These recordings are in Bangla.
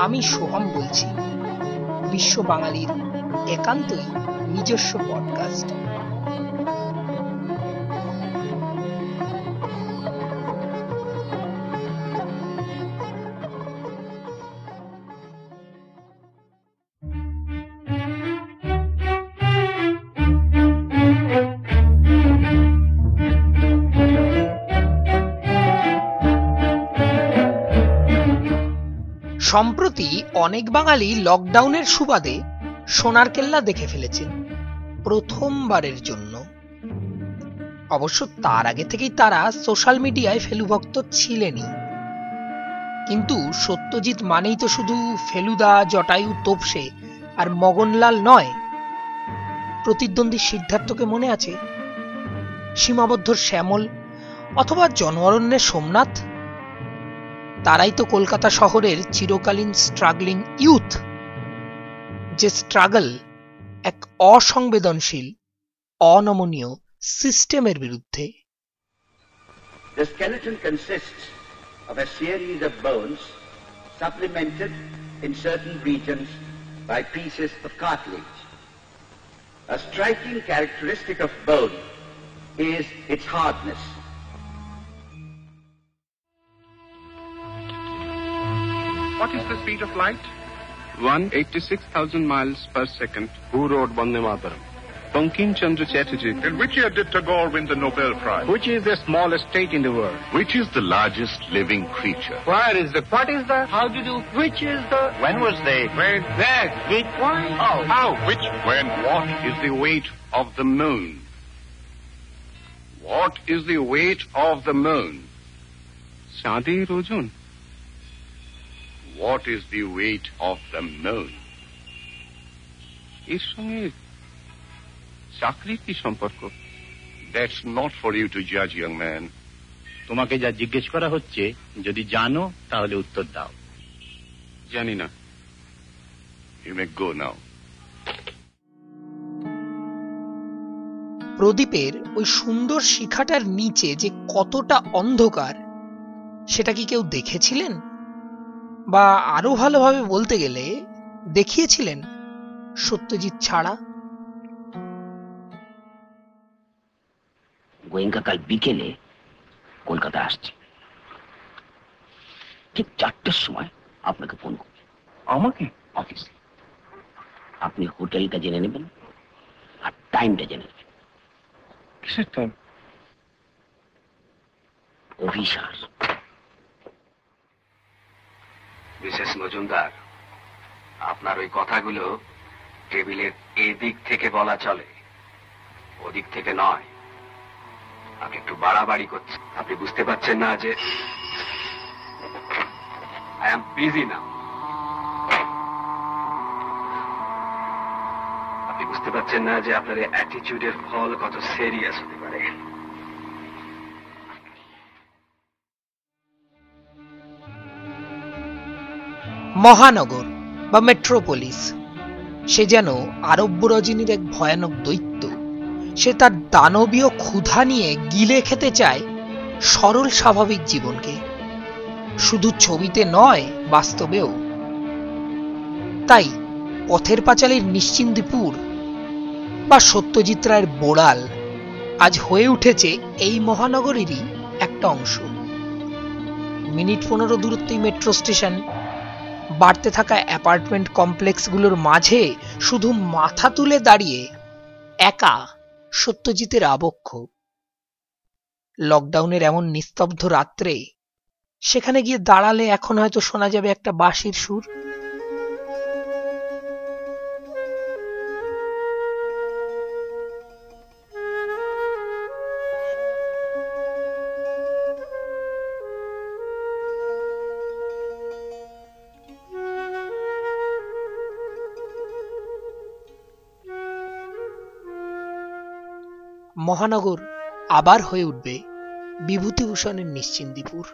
আমি সোহম বলছি। বিশ্ব বাঙালির একান্তই নিজস্ব পডকাস্ট সম্প্রতি অনেক বাঙালি লকডাউনের সুবাদে সোনার কেল্লা দেখে ফেলেছেন প্রথমবারের জন্য। অবশ্য তার আগে থেকেই তারা সোশ্যাল মিডিয়ায় ফেলুভক্ত ছিলেনই। কিন্তু সত্যজিৎ মানেই তো শুধু ফেলুদা, জটায়ু, তোপসে আর মগনলাল নয়। প্রতিদ্বন্দ্বী সিদ্ধার্থকে মনে আছে? সীমাবদ্ধ শ্যামল অথবা জনঅরণ্যের সোমনাথ? তারাই তো কলকাতা শহরের চিরকালীন স্ট্রাগলিং ইউথ যে স্ট্রাগল এক অসংবেদনশীল অনমনীয় সিস্টেমের বিরুদ্ধে The skeleton consists of a series of bones supplemented in certain regions by pieces of cartilage. A striking characteristic of bone is its hardness. What is the speed of light? 186,000 miles per second. Who wrote Bande Mataram? Bankim Chandra Chatterjee. In which year did Tagore win the Nobel Prize? Which is the smallest state in the world? Which is the largest living creature? Where is the, what is the, how to do, which is the, when was the, When? where, which, why, how? How? Which? When? What is the weight of the moon? What is the weight of the moon? Shadi Rojun. What is the weight of the moon? এর সঙ্গে চাকরির কি সম্পর্ক That's not for you to judge, young man. তোমাকে যা জিজ্ঞেস করা হচ্ছে যদি জানো তাহলে উত্তর দাও জানি না You may go now. প্রদীপের ওই সুন্দর শিখাটার নিচে যে কতটা অন্ধকার সেটা কি কেউ দেখেছিলেন বা আরও ভালোভাবে বলতে গেলে দেখিয়েছিলেন সত্যজিৎ ছাড়া। গোয়েঙ্কা কাল বিকেলে কলকাতা আসছে। ঠিক চারটের সময় আপনাকে ফোন করবে। আমাকে? অফিসে। আপনি হোটেলটা জেনে নেবেন আর টাইমটা জেনে নেবেন। কিসের টাইম অভিসার মিসেস মজুমদার, আপনার ওই কথাগুলো টেবিলের এদিক থেকে বলা চলে, ওদিক থেকে নয়। আপনি একটু বাড়াবাড়ি করছেন। আপনি বুঝতে পারছেন না যে আই এম বিজি না আপনি বুঝতে পারছেন না যে আপনার অ্যাটিটিউডের ফল কত সিরিয়াস হতে পারে। মহানগর বা মেট্রোপলিস সে যেন আরব্য রজনীর এক ভয়ানক দৈত্য। সে তার দানবীয় ক্ষুধা নিয়ে গিলে খেতে চায় সরল স্বাভাবিক জীবনকে। শুধু ছবিতে নয়, বাস্তবেও। তাই পথের পাঁচালীর নিশ্চিন্দিপুর বা সত্যজিৎ রায়ের বোড়াল আজ হয়ে উঠেছে এই মহানগরেরই একটা অংশ। মিনিট পনেরো দূরত্বেই মেট্রো স্টেশন বাড়তে থাকা অ্যাপার্টমেন্ট কমপ্লেক্সগুলোর মাঝে শুধু মাথা তুলে দাঁড়িয়ে একা সত্যজিতের আবক্ষ। লকডাউনের এমন নিস্তব্ধ রাত্রে সেখানে গিয়ে দাঁড়ালে এখন হয়তো শোনা যাবে একটা বাঁশির সুর। মহানগর আবার হয়ে উঠবে বিভূতিভূষণের নিশ্চিন্দিপুর।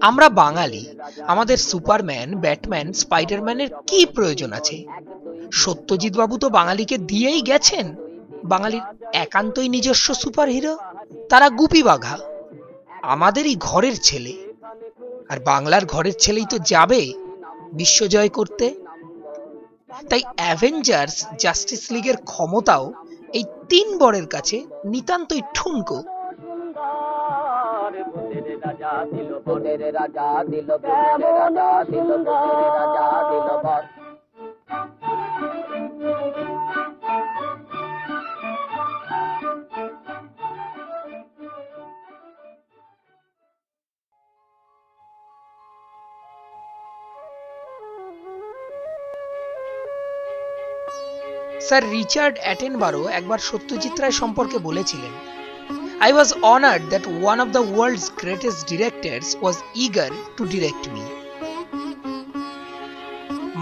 আমরা বাঙালি, আমাদের সুপারম্যান, ব্যাটম্যান, স্পাইডারম্যানের কি প্রয়োজন আছে? সত্যজিৎ বাবু তো বাঙালিকে দিয়েই গেছেন। বাঙালির একান্তই নিজস্ব সুপার হিরো তারা গুপি বাঘা। আমাদেরই ঘরের ছেলে। আর বাংলার ঘরের ছেলেই তো যাবে বিশ্বজয় করতে। তাই অ্যাভেঞ্জার্স জাস্টিস লিগের ক্ষমতাও এই তিন বরের কাছে নিতান্তই ঠুনকো। স্যার রিচার্ড অ্যাটেনবারও একবার সত্যজিৎ রায় সম্পর্কে বলেছিলেন। I was honoured that one of the world's greatest directors was eager to direct me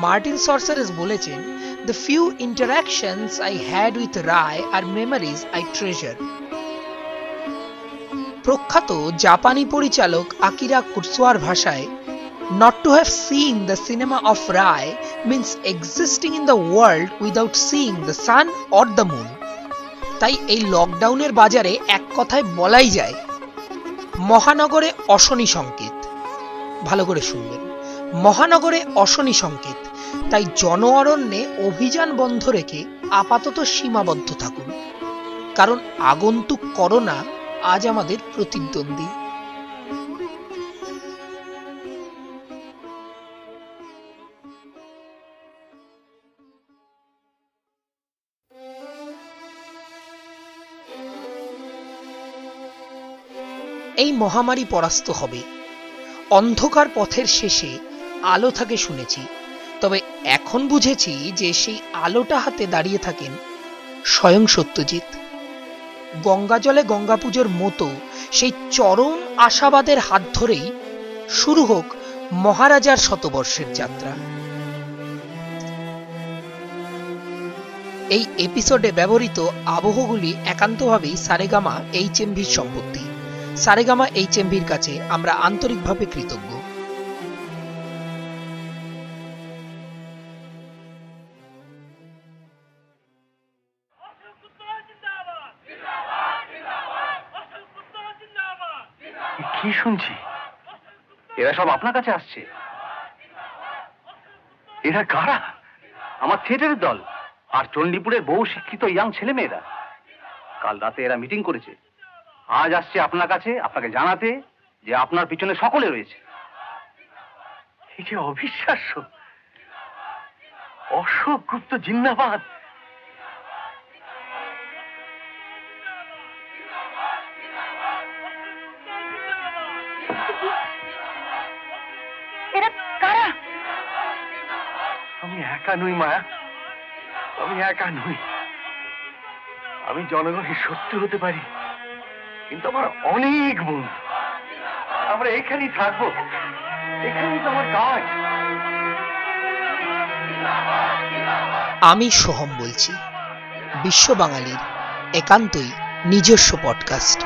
Martin Scorsese বলেছেন the few interactions I had with Ray are memories I treasure প্রখ্যাত জাপানি পরিচালক আকিরা কুটসোয়ার ভাষায় Not to have seen the cinema of Rai means existing in the world without seeing the sun or the moon. তাই এই লকডাউনের বাজারে এক কথায় বলাই যায়, মহানগরে অশনি সংকেত। ভালো করে শুনবেন। মহানগরে অশনি সংকেত। তাই জন অরণ্যে অভিযান বন্ধ রেখে আপাতত সীমাবদ্ধ থাকুন। কারণ আগন্তুক করোনা আজ আমাদের প্রতিদ্বন্দ্বী। এই মহামারী পরাস্ত হবে। অন্ধকার পথের শেষে আলো থাকে শুনেছি। তবে এখন বুঝেছি যে সেই আলোটা হাতে দাঁড়িয়ে থাকেন স্বয়ং সত্যজিৎ। গঙ্গা জলে গঙ্গা পুজোর মতো সেই চরম আশাবাদের হাত ধরেই শুরু হোক মহারাজার শতবর্ষের যাত্রা। এই এপিসোডে ব্যবহৃত আবহগুলি একান্তভাবেই সারেগামা এইচ এমভির সম্পত্তি। সারেগামা এইচ এমভির কাছে আমরা আন্তরিকভাবে কৃতজ্ঞ। কি শুনছি? এরা সব আপনার কাছে আসছে? এরা কারা? আমার থিয়েটারের দল। আর চণ্ডীপুরের বহু শিক্ষিত ইয়াং ছেলে মেয়েরা কাল রাতে এরা মিটিং করেছে। আজ আসছে আপনার কাছে আপনাকে জানাতে যে আপনার পিছনে সকলে রয়েছে। এই যে অবিশ্বাস্য অশোক গুপ্ত জিন্দাবাদ। আমি একা নই মায়া। আমি একা নই। আমি জনগণের শত্রু হতে পারি। কিন্তু আমার অনেক বন্ধু। আমরা এখানেই থাকব। এখানেই তো আমার কাজ। আমি সোহম বলছি। বিশ্ব বাঙালির একান্তই নিজস্ব পডকাস্ট